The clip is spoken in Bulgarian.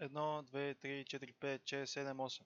1, 2, 3, 4, 5, 6, 7, 8.